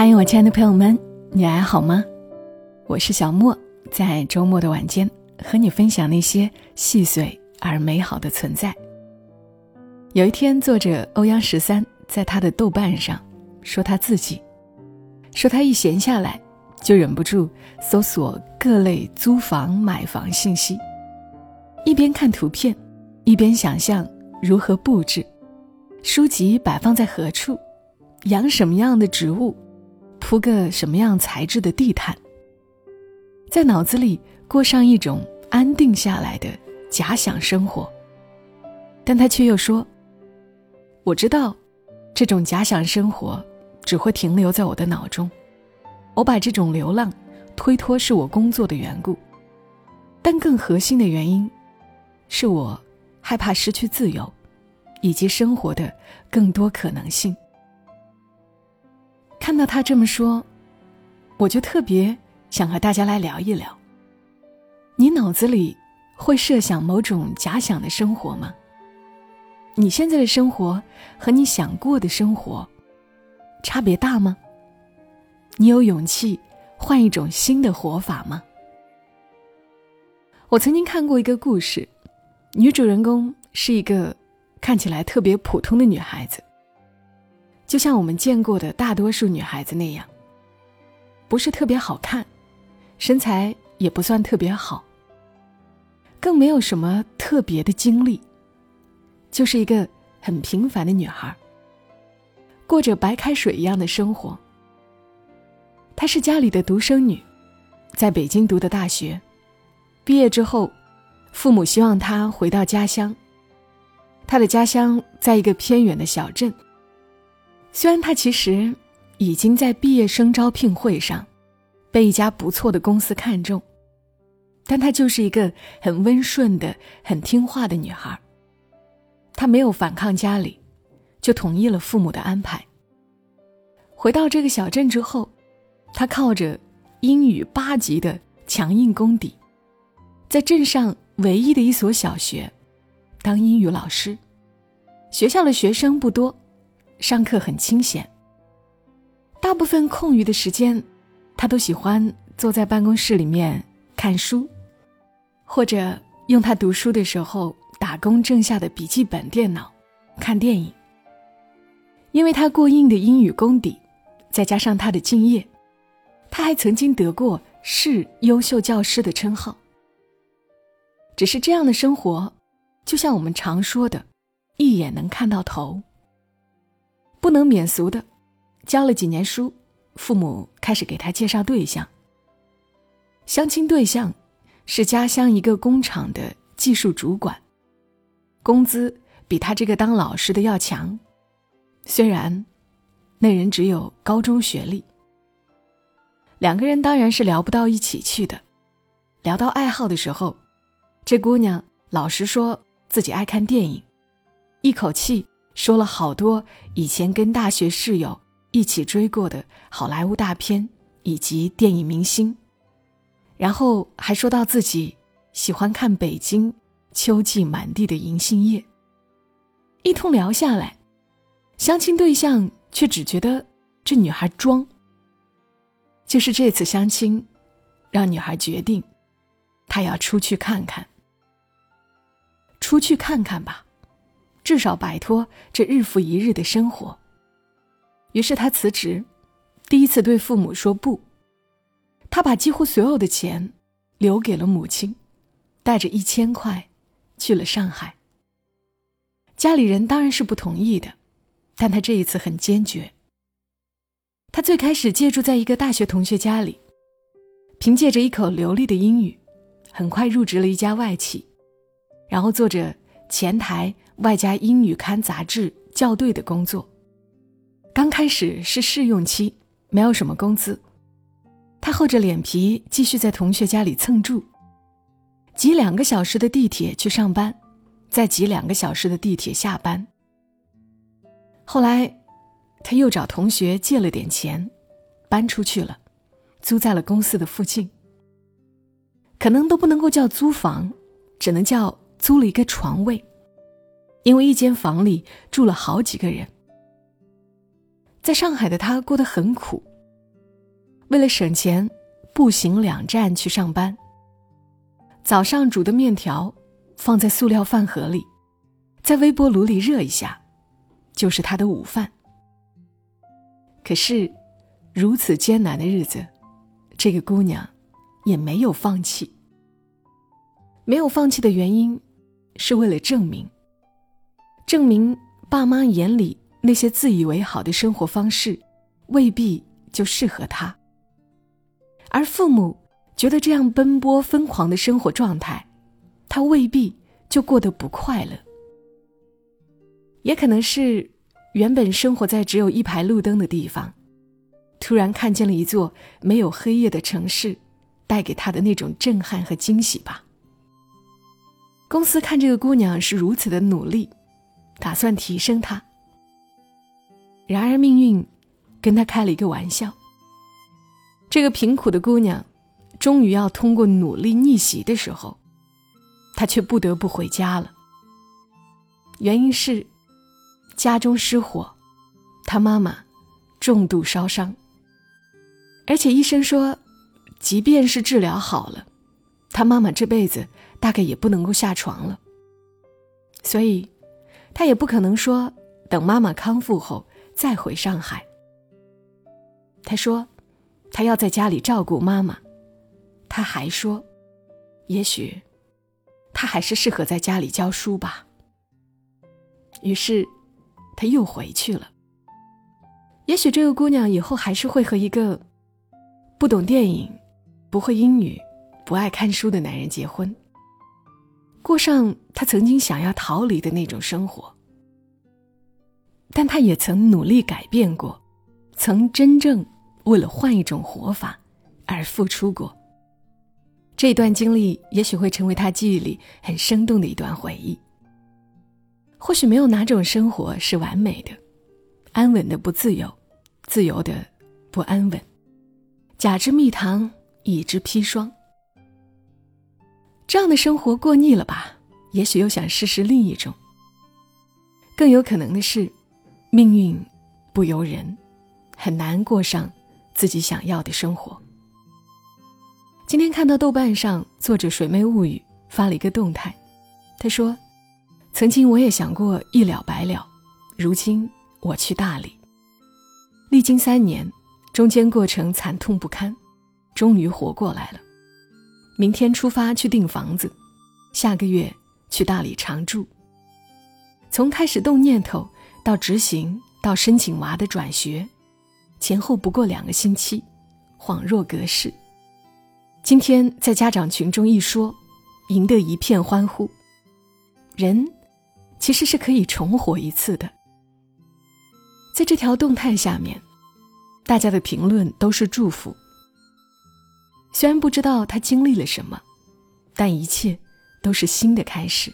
嗨，我亲爱的朋友们，你还好吗？我是小莫，在周末的晚间和你分享那些细碎而美好的存在。有一天，作者欧阳十三在他的豆瓣上说他自己，说他一闲下来就忍不住搜索各类租房、买房信息，一边看图片，一边想象如何布置，书籍摆放在何处，养什么样的植物。铺个什么样材质的地毯，在脑子里过上一种安定下来的假想生活。但他却又说：“我知道，这种假想生活只会停留在我的脑中。我把这种流浪推脱是我工作的缘故，但更核心的原因，是我害怕失去自由，以及生活的更多可能性。”看到他这么说，我就特别想和大家来聊一聊。你脑子里会设想某种假想的生活吗？你现在的生活和你想过的生活差别大吗？你有勇气换一种新的活法吗？我曾经看过一个故事，女主人公是一个看起来特别普通的女孩子。就像我们见过的大多数女孩子那样，不是特别好看，身材也不算特别好，更没有什么特别的经历，就是一个很平凡的女孩，过着白开水一样的生活。她是家里的独生女，在北京读的大学，毕业之后，父母希望她回到家乡。她的家乡在一个偏远的小镇。虽然他其实已经在毕业生招聘会上被一家不错的公司看中，但她就是一个很温顺的、很听话的女孩。她没有反抗家里，就同意了父母的安排。回到这个小镇之后，她靠着英语八级的强硬功底，在镇上唯一的一所小学当英语老师。学校的学生不多。上课很清闲。大部分空余的时间，他都喜欢坐在办公室里面看书，或者用他读书的时候打工挣下的笔记本电脑看电影。因为他过硬的英语功底，再加上他的敬业，他还曾经得过市优秀教师的称号。只是这样的生活，就像我们常说的，一眼能看到头。不能免俗的，教了几年书，父母开始给他介绍对象。相亲对象是家乡一个工厂的技术主管，工资比他这个当老师的要强。虽然那人只有高中学历，两个人当然是聊不到一起去的。聊到爱好的时候，这姑娘老实说自己爱看电影，一口气。说了好多以前跟大学室友一起追过的好莱坞大片以及电影明星，然后还说到自己喜欢看北京秋季满地的银杏叶。一通聊下来，相亲对象却只觉得这女孩装。就是这次相亲，让女孩决定，她要出去看看。出去看看吧。至少摆脱这日复一日的生活。于是他辞职，第一次对父母说不。他把几乎所有的钱留给了母亲，带着一千块去了上海。家里人当然是不同意的，但他这一次很坚决。他最开始借住在一个大学同学家里，凭借着一口流利的英语，很快入职了一家外企，然后做着前台。外加英语刊杂志校对的工作，刚开始是试用期，没有什么工资。他厚着脸皮继续在同学家里蹭住，挤两个小时的地铁去上班，再挤两个小时的地铁下班。后来，他又找同学借了点钱，搬出去了，租在了公司的附近。可能都不能够叫租房，只能叫租了一个床位。因为一间房里住了好几个人，在上海的他过得很苦，为了省钱，步行两站去上班。早上煮的面条放在塑料饭盒里，在微波炉里热一下，就是他的午饭。可是，如此艰难的日子，这个姑娘也没有放弃。没有放弃的原因，是为了证明，证明爸妈眼里那些自以为好的生活方式，未必就适合他。而父母觉得这样奔波疯狂的生活状态，他未必就过得不快乐。也可能是原本生活在只有一排路灯的地方，突然看见了一座没有黑夜的城市，带给他的那种震撼和惊喜吧。公司看这个姑娘是如此的努力，打算提升她。然而命运跟她开了一个玩笑。这个贫苦的姑娘，终于要通过努力逆袭的时候，她却不得不回家了。原因是家中失火，她妈妈重度烧伤，而且医生说，即便是治疗好了，她妈妈这辈子大概也不能够下床了。所以，她也不可能说等妈妈康复后再回上海。她说。他要在家里照顾妈妈，他还说：“也许，他还是适合在家里教书吧。”于是，他又回去了。也许这个姑娘以后还是会和一个不懂电影、不会英语、不爱看书的男人结婚，过上他曾经想要逃离的那种生活。但他也曾努力改变过，曾真正。为了换一种活法而付出过。这段经历也许会成为他记忆里很生动的一段回忆。或许没有哪种生活是完美的，安稳的不自由，自由的不安稳。甲之蜜糖，乙之砒霜。这样的生活过腻了吧？也许又想试试另一种。更有可能的是，命运不由人，很难过上。自己想要的生活。今天看到豆瓣上作者水妹物语发了一个动态，他说：“曾经我也想过一了百了，如今我去大理，历经三年，中间过程惨痛不堪，终于活过来了。明天出发去订房子，下个月去大理常住。从开始动念头到执行到申请娃的转学。”前后不过两个星期，恍若隔世。今天在家长群中一说，赢得一片欢呼。人其实是可以重活一次的。在这条动态下面，大家的评论都是祝福。虽然不知道他经历了什么，但一切都是新的开始。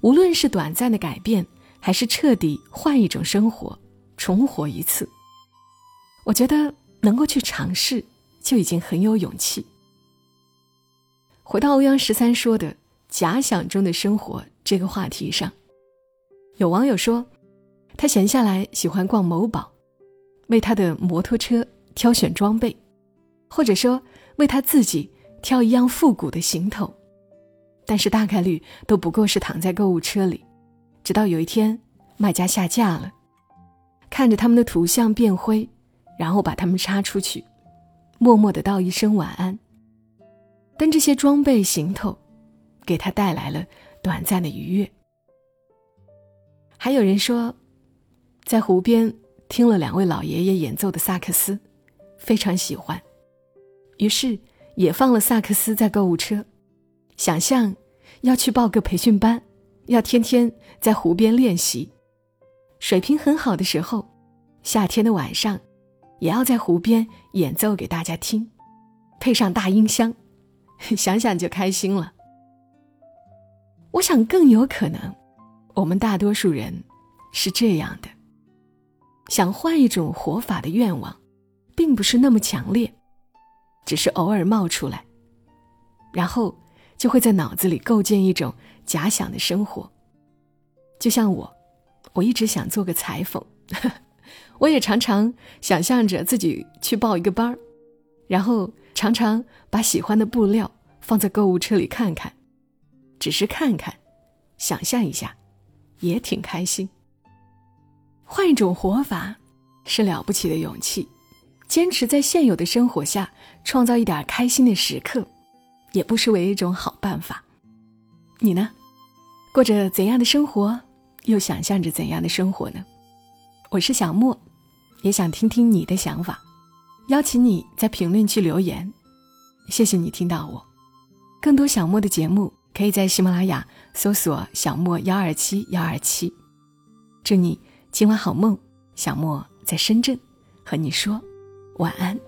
无论是短暂的改变，还是彻底换一种生活，重活一次。我觉得能够去尝试，就已经很有勇气。回到欧阳十三说的“假想中的生活”这个话题上，有网友说，他闲下来喜欢逛某宝，为他的摩托车挑选装备，或者说为他自己挑一样复古的行头，但是大概率都不过是躺在购物车里，直到有一天卖家下架了，看着他们的图像变灰。然后把它们插出去，默默的道一声晚安。但这些装备行头，给他带来了短暂的愉悦。还有人说，在湖边听了两位老爷爷演奏的萨克斯，非常喜欢，于是也放了萨克斯在购物车，想象要去报个培训班，要天天在湖边练习，水平很好的时候，夏天的晚上。也要在湖边演奏给大家听，配上大音箱，想想就开心了。我想更有可能，我们大多数人是这样的：想换一种活法的愿望，并不是那么强烈，只是偶尔冒出来，然后就会在脑子里构建一种假想的生活。就像我，我一直想做个裁缝。我也常常想象着自己去报一个班儿，然后常常把喜欢的布料放在购物车里看看，只是看看，想象一下，也挺开心。换一种活法，是了不起的勇气；坚持在现有的生活下创造一点开心的时刻，也不失为一种好办法。你呢？过着怎样的生活？又想象着怎样的生活呢？我是小莫，也想听听你的想法，邀请你在评论区留言。谢谢你听到我，更多小莫的节目可以在喜马拉雅搜索“小莫幺二七幺二七”。祝你今晚好梦，小莫在深圳和你说晚安。